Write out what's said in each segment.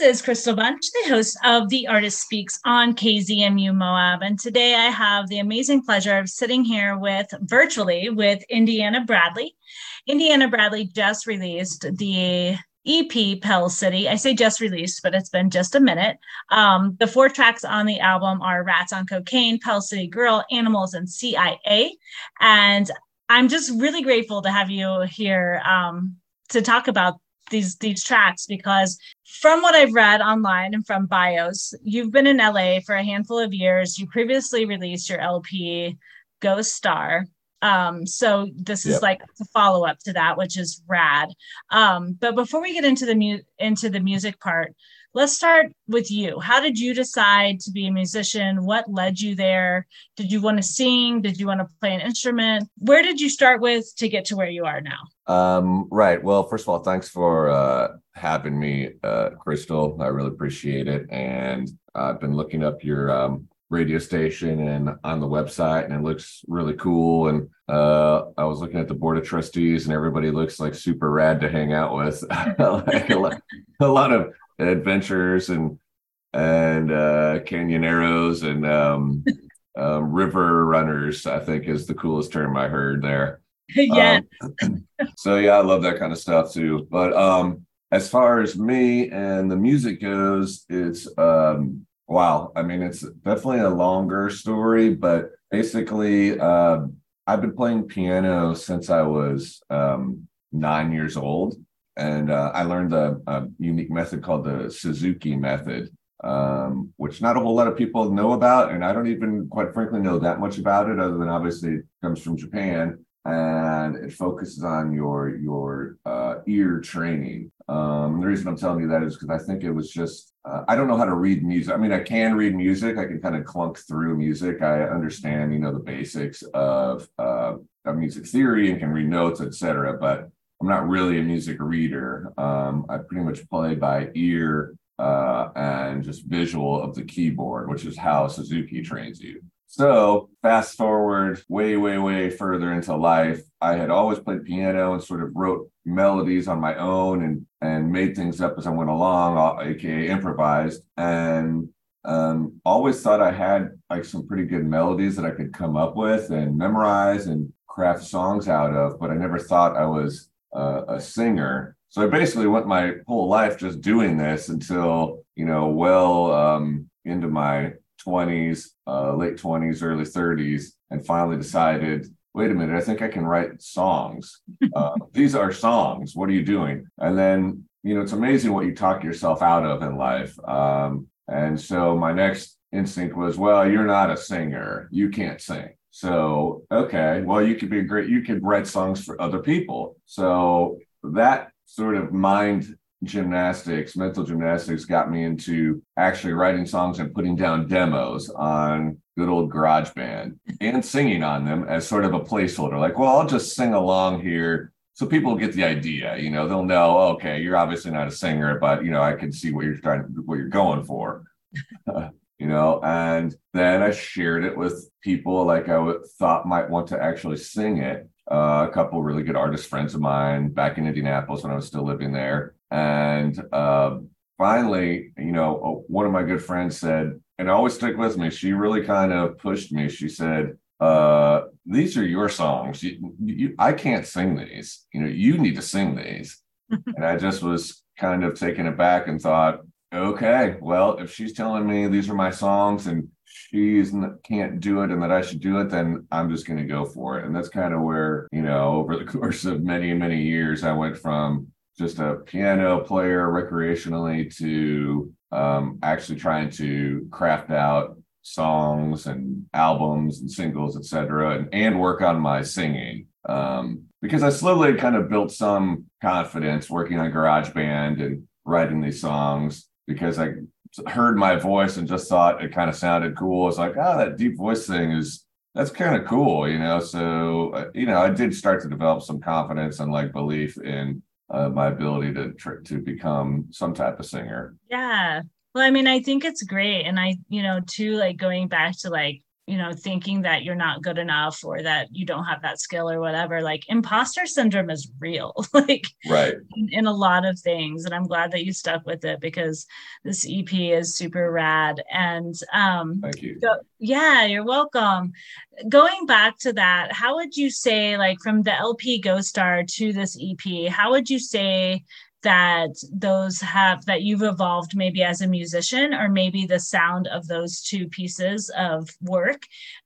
This is Crystal Bunch, the host of The Artist Speaks on KZMU Moab. And today I have the amazing pleasure of sitting here with virtually with Indiana Bradley. Indiana Bradley just released the EP Pale City. I say just released, but it's been just a minute. Um, the four tracks on the album are Rats on Cocaine, Pale City Girl, Animals, and CIA. And I'm just really grateful to have you here um, to talk about these these tracks because from what I've read online and from bios, you've been in LA for a handful of years. You previously released your LP Ghost Star. Um, so this is yep. like a follow up to that, which is rad. Um, but before we get into the mu- into the music part, let's start with you. How did you decide to be a musician? What led you there? Did you want to sing? Did you want to play an instrument? Where did you start with to get to where you are now? Um, right. Well, first of all, thanks for uh, having me, uh, Crystal. I really appreciate it. And I've been looking up your um, radio station and on the website, and it looks really cool. And uh, I was looking at the board of trustees, and everybody looks like super rad to hang out with. like a, lot, a lot of adventures and and uh, canyoneros and um, uh, river runners. I think is the coolest term I heard there. yeah. Um, so yeah, I love that kind of stuff too. But um, as far as me and the music goes, it's um, wow. I mean, it's definitely a longer story, but basically, uh, I've been playing piano since I was um, nine years old and uh, I learned a, a, unique method called the Suzuki method, um, which not a whole lot of people know about, and I don't even, quite frankly, know that much about it, other than obviously it comes from Japan, and it focuses on your your uh, ear training. Um, the reason I'm telling you that is because I think it was just uh, I don't know how to read music. I mean, I can read music. I can kind of clunk through music. I understand, you know, the basics of uh, of music theory and can read notes, etc. But I'm not really a music reader. Um, I pretty much play by ear uh, and just visual of the keyboard, which is how Suzuki trains you. So, fast forward way, way, way further into life, I had always played piano and sort of wrote melodies on my own and and made things up as I went along, aka improvised, and um, always thought I had like some pretty good melodies that I could come up with and memorize and craft songs out of, but I never thought I was uh, a singer. So I basically went my whole life just doing this until, you know, well um, into my 20s, uh, late 20s, early 30s, and finally decided, wait a minute, I think I can write songs. Uh, these are songs. What are you doing? And then, you know, it's amazing what you talk yourself out of in life. Um, and so my next instinct was, well, you're not a singer. You can't sing. So, okay, well, you could be a great, you could write songs for other people. So that sort of mind gymnastics, mental gymnastics got me into actually writing songs and putting down demos on good old GarageBand and singing on them as sort of a placeholder. Like, well, I'll just sing along here so people get the idea. You know, they'll know, oh, okay, you're obviously not a singer, but you know, I can see what you're trying, what you're going for. you know, and then I shared it with people like I w- thought might want to actually sing it. Uh, a couple really good artist friends of mine back in Indianapolis when I was still living there. And uh, finally, you know, uh, one of my good friends said, and always stick with me, she really kind of pushed me. She said, uh, these are your songs. You, you, I can't sing these. You know, you need to sing these. and I just was kind of taken aback and thought, okay, well, if she's telling me these are my songs and she can't do it and that I should do it, then I'm just going to go for it. And that's kind of where, you know, over the course of many, many years, I went from just a piano player recreationally to um, actually trying to craft out songs and albums and singles, etc., and, and work on my singing. Um, because I slowly kind of built some confidence working on GarageBand and writing these songs because I heard my voice and just thought it kind of sounded cool. It's like, oh, that deep voice thing is that's kind of cool, you know. So, uh, you know, I did start to develop some confidence and like belief in uh, my ability to tr- to become some type of singer. Yeah. Well, I mean, I think it's great, and I, you know, too, like going back to like you know thinking that you're not good enough or that you don't have that skill or whatever like imposter syndrome is real. Like right. in, in, a lot of things and i'm glad that you stuck with it because this ep is super rad. And um thank you. go, yeah you're welcome. Going back to that how would you say like from the lp ghost star to this ep how would you say that those have that you've evolved maybe as a musician or maybe the sound of those two pieces of work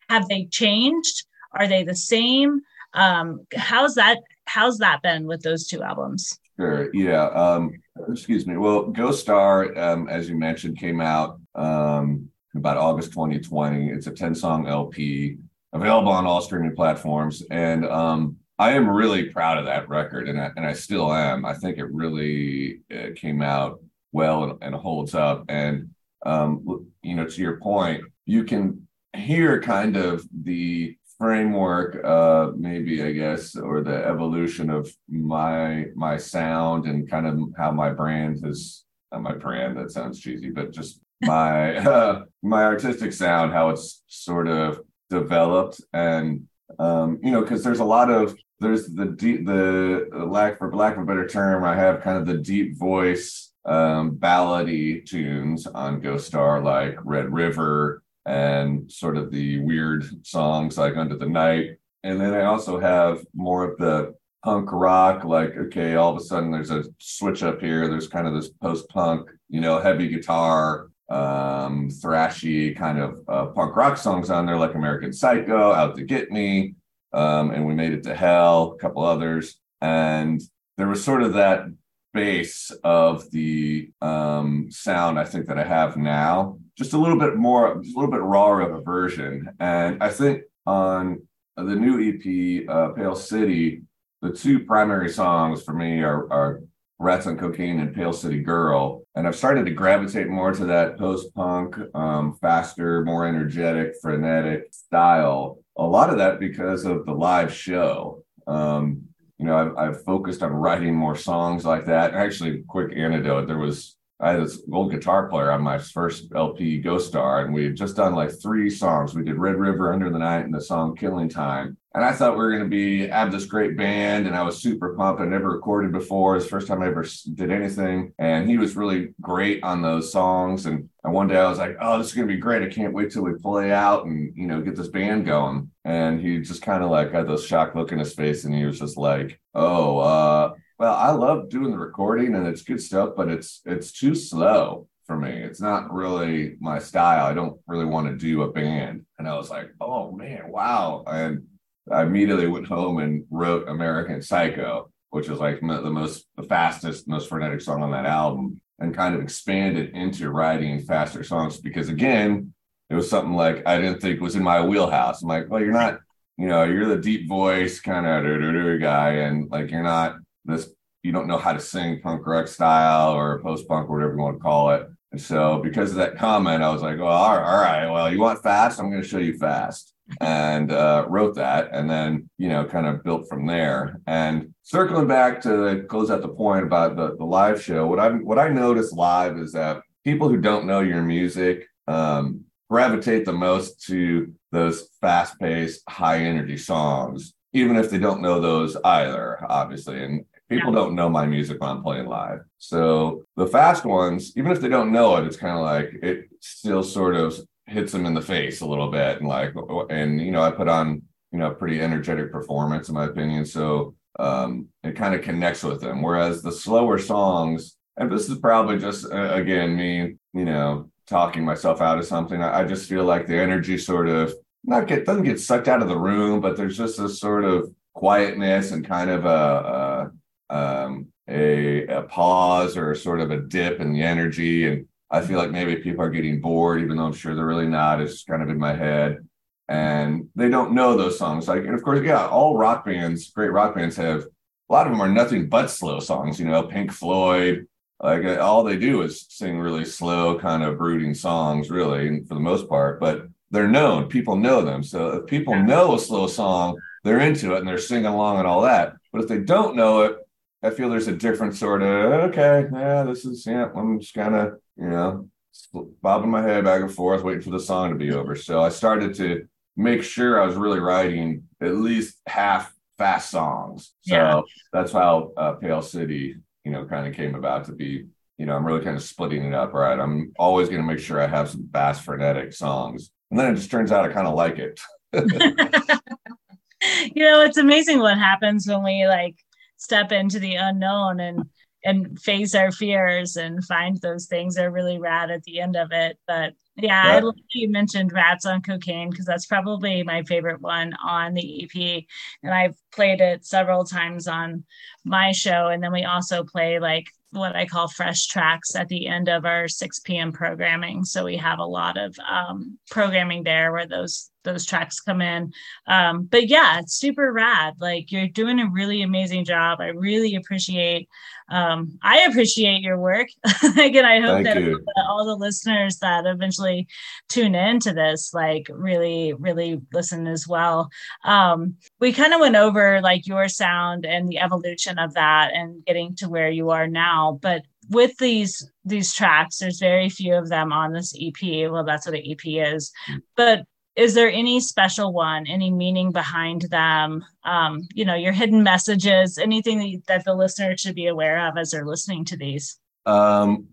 have they changed? Are they the same? Um how's that how's that been with those two albums? Sure yeah um excuse me. Well ghost star um as you mentioned came out um about august 2020 it's a 10 song lp available on all streaming platforms. And um I am really proud of that record, and I, and I still am. I think it really uh, came out well and, and holds up. And um, you know, to your point, you can hear kind of the framework, uh, maybe I guess, or the evolution of my my sound and kind of how my brand has my brand. That sounds cheesy, but just my uh, my artistic sound, how it's sort of developed and um, you know, because there's a lot of there's the deep the lack for lack of a better term, I have kind of the deep voice um ballady tunes on Ghost Star like Red River and sort of the weird songs like Under the Night. And then I also have more of the punk rock, like, okay, all of a sudden there's a switch up here. There's kind of this post punk, you know, heavy guitar, um, thrashy kind of uh, punk rock songs on there, like American Psycho, Out to Get Me, um, and we made it to hell, a couple others, and there was sort of that base of the um, sound I think that I have now, just a little bit more, a little bit rawer of a version, and I think on the new EP, uh, Pale City, the two primary songs for me are, are Rats on Cocaine and Pale City Girl. And I've started to gravitate more to that post punk, um, faster, more energetic, frenetic style. A lot of that because of the live show. Um, you know, I've, I've, focused on writing more songs like that. Actually, quick anecdote there was, I had this old guitar player on my first LP, Ghost Star, and we had just done like three songs. We did Red River, Under the Night, and the song Killing Time and I thought we were going to be have this great band, and I was super pumped. I never recorded before; it's the first time I ever did anything, and he was really great on those songs. And, and one day I was like, "Oh, this is going to be great! I can't wait till we play out and you know get this band going." And he just kind of like had this shocked look in his face, and he was just like, "Oh, uh, well, I love doing the recording, and it's good stuff, but it's it's too slow." for me. It's not really my style. I don't really want to do a band. And I was like, oh man, wow. And I immediately went home and wrote American Psycho, which is like the most, the fastest, most frenetic song on that album, and kind of expanded into writing faster songs because, again, it was something like I didn't think was in my wheelhouse. I'm like, well, you're not, you know, you're the deep voice kind of guy, and like you're not this, you don't know how to sing punk rock style or post punk or whatever you want to call it. And so, because of that comment, I was like, well, all right, well, you want fast? I'm going to show you fast and uh, wrote that and then you know kind of built from there. And circling back to close out the point about the, the live show what i what i noticed live is that people who don't know your music um, gravitate the most to those fast-paced high energy songs even if they don't know those either obviously. And people yeah. don't know my music when i'm playing live. So the fast ones even if they don't know it it's kind of like it still sort of hits them in the face a little bit and like and you know i put on you know a pretty energetic performance in my opinion. So um it kind of connects with them whereas the slower songs and this is probably just uh, again me you know talking myself out of something I, I, just feel like the energy sort of not get doesn't get sucked out of the room but there's just this sort of quietness and kind of a, a um a, a pause or sort of a dip in the energy and I feel like maybe people are getting bored, even though I'm sure they're really not. It's kind of in my head. And they don't know those songs. Like, and of course, yeah, all rock bands, great rock bands have a lot of them are nothing but slow songs, you know, Pink Floyd. Like uh, all they do is sing really slow, kind of brooding songs, really, for the most part. But they're known, people know them. So if people know a slow song, they're into it and they're singing along and all that. But if they don't know it, I feel there's a different sort of okay, yeah, this is yeah. I'm just kind of you know bobbing my head back and forth, waiting for the song to be over. So I started to make sure I was really writing at least half fast songs. So Yeah. that's how uh, Pale City, you know, kind of came about to be. You know, I'm really kind of splitting it up, right? I'm always going to make sure I have some fast frenetic songs, and then it just turns out I kind of like it. you know, it's amazing what happens when we like step into the unknown and and face our fears and find those things are really rad at the end of it. But yeah, I love you mentioned Rats on Cocaine because that's probably my favorite one on the EP. And I've played it several times on my show. And then we also play like what I call fresh tracks at the end of our 6 p.m. programming. So we have a lot of um, programming there where those those tracks come in. Um, but yeah, it's super rad. Like you're doing a really amazing job. I really appreciate um, I appreciate your work. Again, I hope Thank that all the listeners that eventually tune into this like really really listen as well um we kind of went over like your sound and the evolution of that and getting to where you are now but with these these tracks there's very few of them on this ep well that's what an ep is but is there any special one any meaning behind them um you know your hidden messages anything that, that the listener should be aware of as they're listening to these Um,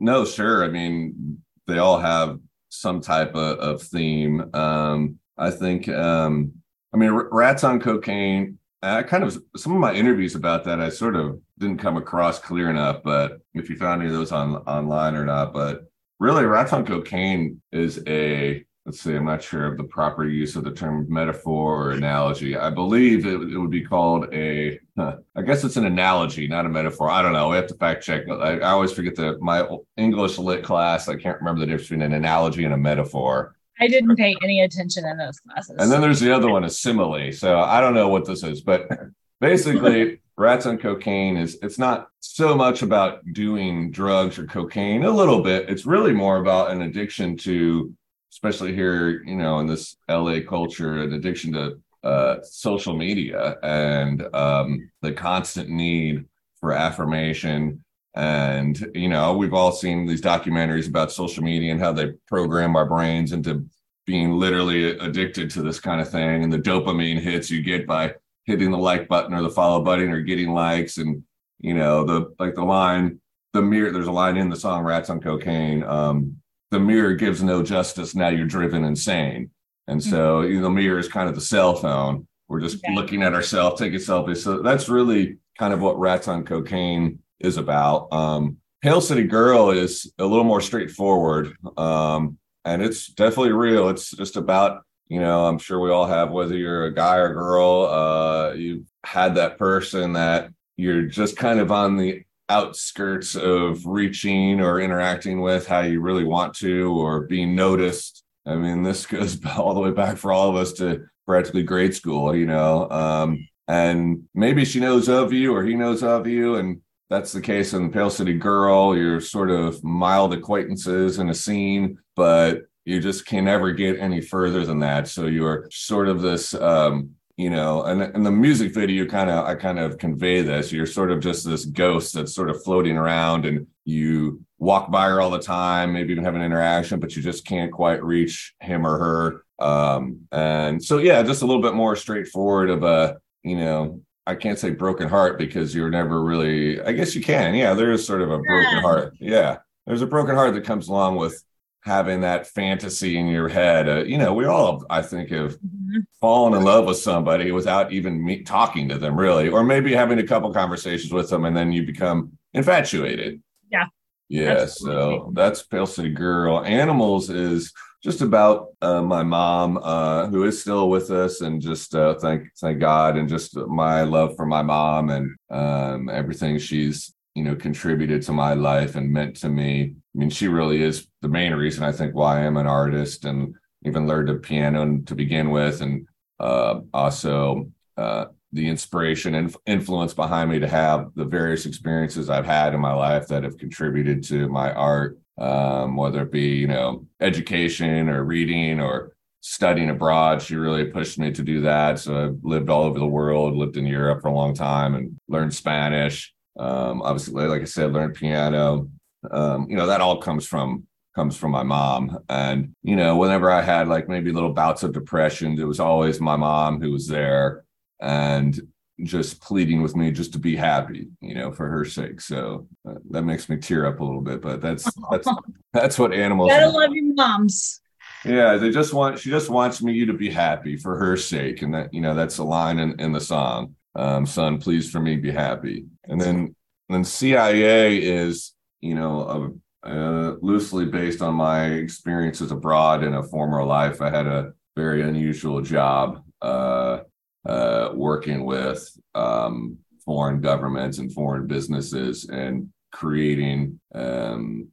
no, sure. I mean, they all have some type of, of theme. Um, I think, um, I mean, Rats on Cocaine. I kind of some of my interviews about that I sort of didn't come across clear enough. But if you found any of those on online or not, but really, Rats on Cocaine is a let's see, I'm not sure of the proper use of the term metaphor or analogy. I believe it, it would be called a, huh, I guess it's an analogy, not a metaphor. I don't know. We have to fact check. I, I always forget the my English lit class. I can't remember the difference between an analogy and a metaphor. i didn't pay any attention in those classes And then there's the other one, a simile. So I don't know what this is, but basically, rats on cocaine is it's not so much about doing drugs or cocaine, a little bit. It's really more about an addiction to, especially here, you know, in this LA culture, an addiction to uh, social media and um, the constant need for affirmation. And, you know, we've all seen these documentaries about social media and how they program our brains into being literally addicted to this kind of thing and the dopamine hits you get by hitting the like button or the follow button or getting likes and you know the like the line the mirror there's a line in the song rats on cocaine um the mirror gives no justice. Now you're driven insane. And so you know the mirror is kind of the cell phone. We're just looking at ourselves taking selfies. So that's really kind of what rats on cocaine is about. Um Pale City Girl is a little more straightforward. Um, and it's definitely real. It's just about, you know, I'm sure we all have, whether you're a guy or girl, uh, you've had that person that you're just kind of on the outskirts of reaching or interacting with how you really want to or being noticed. I mean, this goes all the way back for all of us to practically grade school, you know. Um, and maybe she knows of you or he knows of you. And that's the case in the Pale City Girl. You're sort of mild acquaintances in a scene, but you just can never get any further than that. So you're sort of this, um, you know, and in the music video kind of I kind of convey this. You're sort of just this ghost that's sort of floating around, and you walk by her all the time, maybe even have an interaction, but you just can't quite reach him or her. Um, and so yeah, just a little bit more straightforward of a, you know, I can't say broken heart because you're never really, I guess you can. Yeah, there is sort of a broken heart. Yeah. There's a broken heart that comes along with having that fantasy in your head. Uh, you know, we all, I think, have Mhm. fallen in love with somebody without even me talking to them, really, or maybe having a couple conversations with them and then you become infatuated. Yeah. Yeah. So that's Pale City Girl. Animals is just about uh, my mom, uh, who is still with us, and just uh, thank thank God, and just my love for my mom and um, everything she's you know contributed to my life and meant to me. I mean, she really is the main reason I think why I'm an artist and even learned the piano to begin with, and uh, also uh, the inspiration and influence behind me to have the various experiences I've had in my life that have contributed to my art um, whether it be you know education or reading or studying abroad. She really pushed me to do that. So I've lived all over the world, lived in Europe for a long time, and learned Spanish. Um, obviously, like I said, learned piano. Um, you know that all comes from comes from my mom. And, you know, whenever I had like maybe little bouts of depression, it was always my mom who was there and just pleading with me just to be happy, you know, for her sake. So uh, that makes me tear up a little bit, but that's, that's, that's what animals. Gotta love your moms. Yeah, they just want she just wants me you to be happy for her sake, and that you know that's a line in, in the song. Um, son, please for me be happy. And then then CIA is you know a, uh, loosely based on my experiences abroad in a former life. I had a very unusual job uh, uh, working with um, foreign governments and foreign businesses and creating um,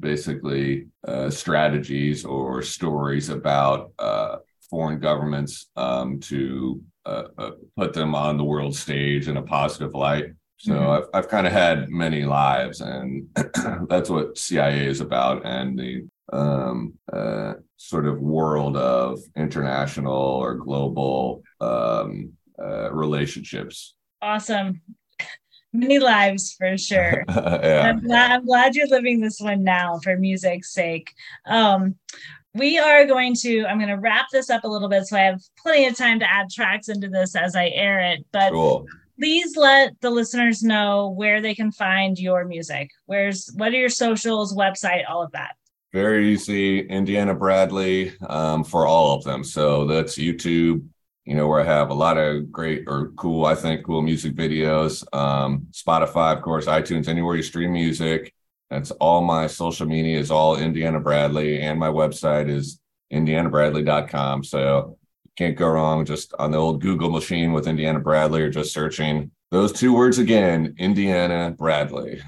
basically uh, strategies or stories about uh, foreign governments um, to uh, uh put them on the world stage in a positive light. So mm-hmm. I've, I've kind of had many lives, and that's what CIA is about, and the um, uh, sort of world of international or global um, uh, relationships. Awesome many lives for sure. yeah. I'm glad, I'm glad you're living this one now for music's sake. Um, we are going to, I'm going to wrap this up a little bit so I have plenty of time to add tracks into this as I air it. But cool. please let the listeners know where they can find your music. Where's, what are your socials, website, all of that? Very easy. Indiana Bradley um, for all of them. So that's YouTube, you know, where I have a lot of great or cool, I think, cool music videos. Um, Spotify, of course, iTunes, anywhere you stream music. That's all my social media is all Indiana Bradley, and my website is indianabradley.com. So you can't go wrong just on the old Google machine with Indiana Bradley or just searching those two words again, Indiana Bradley.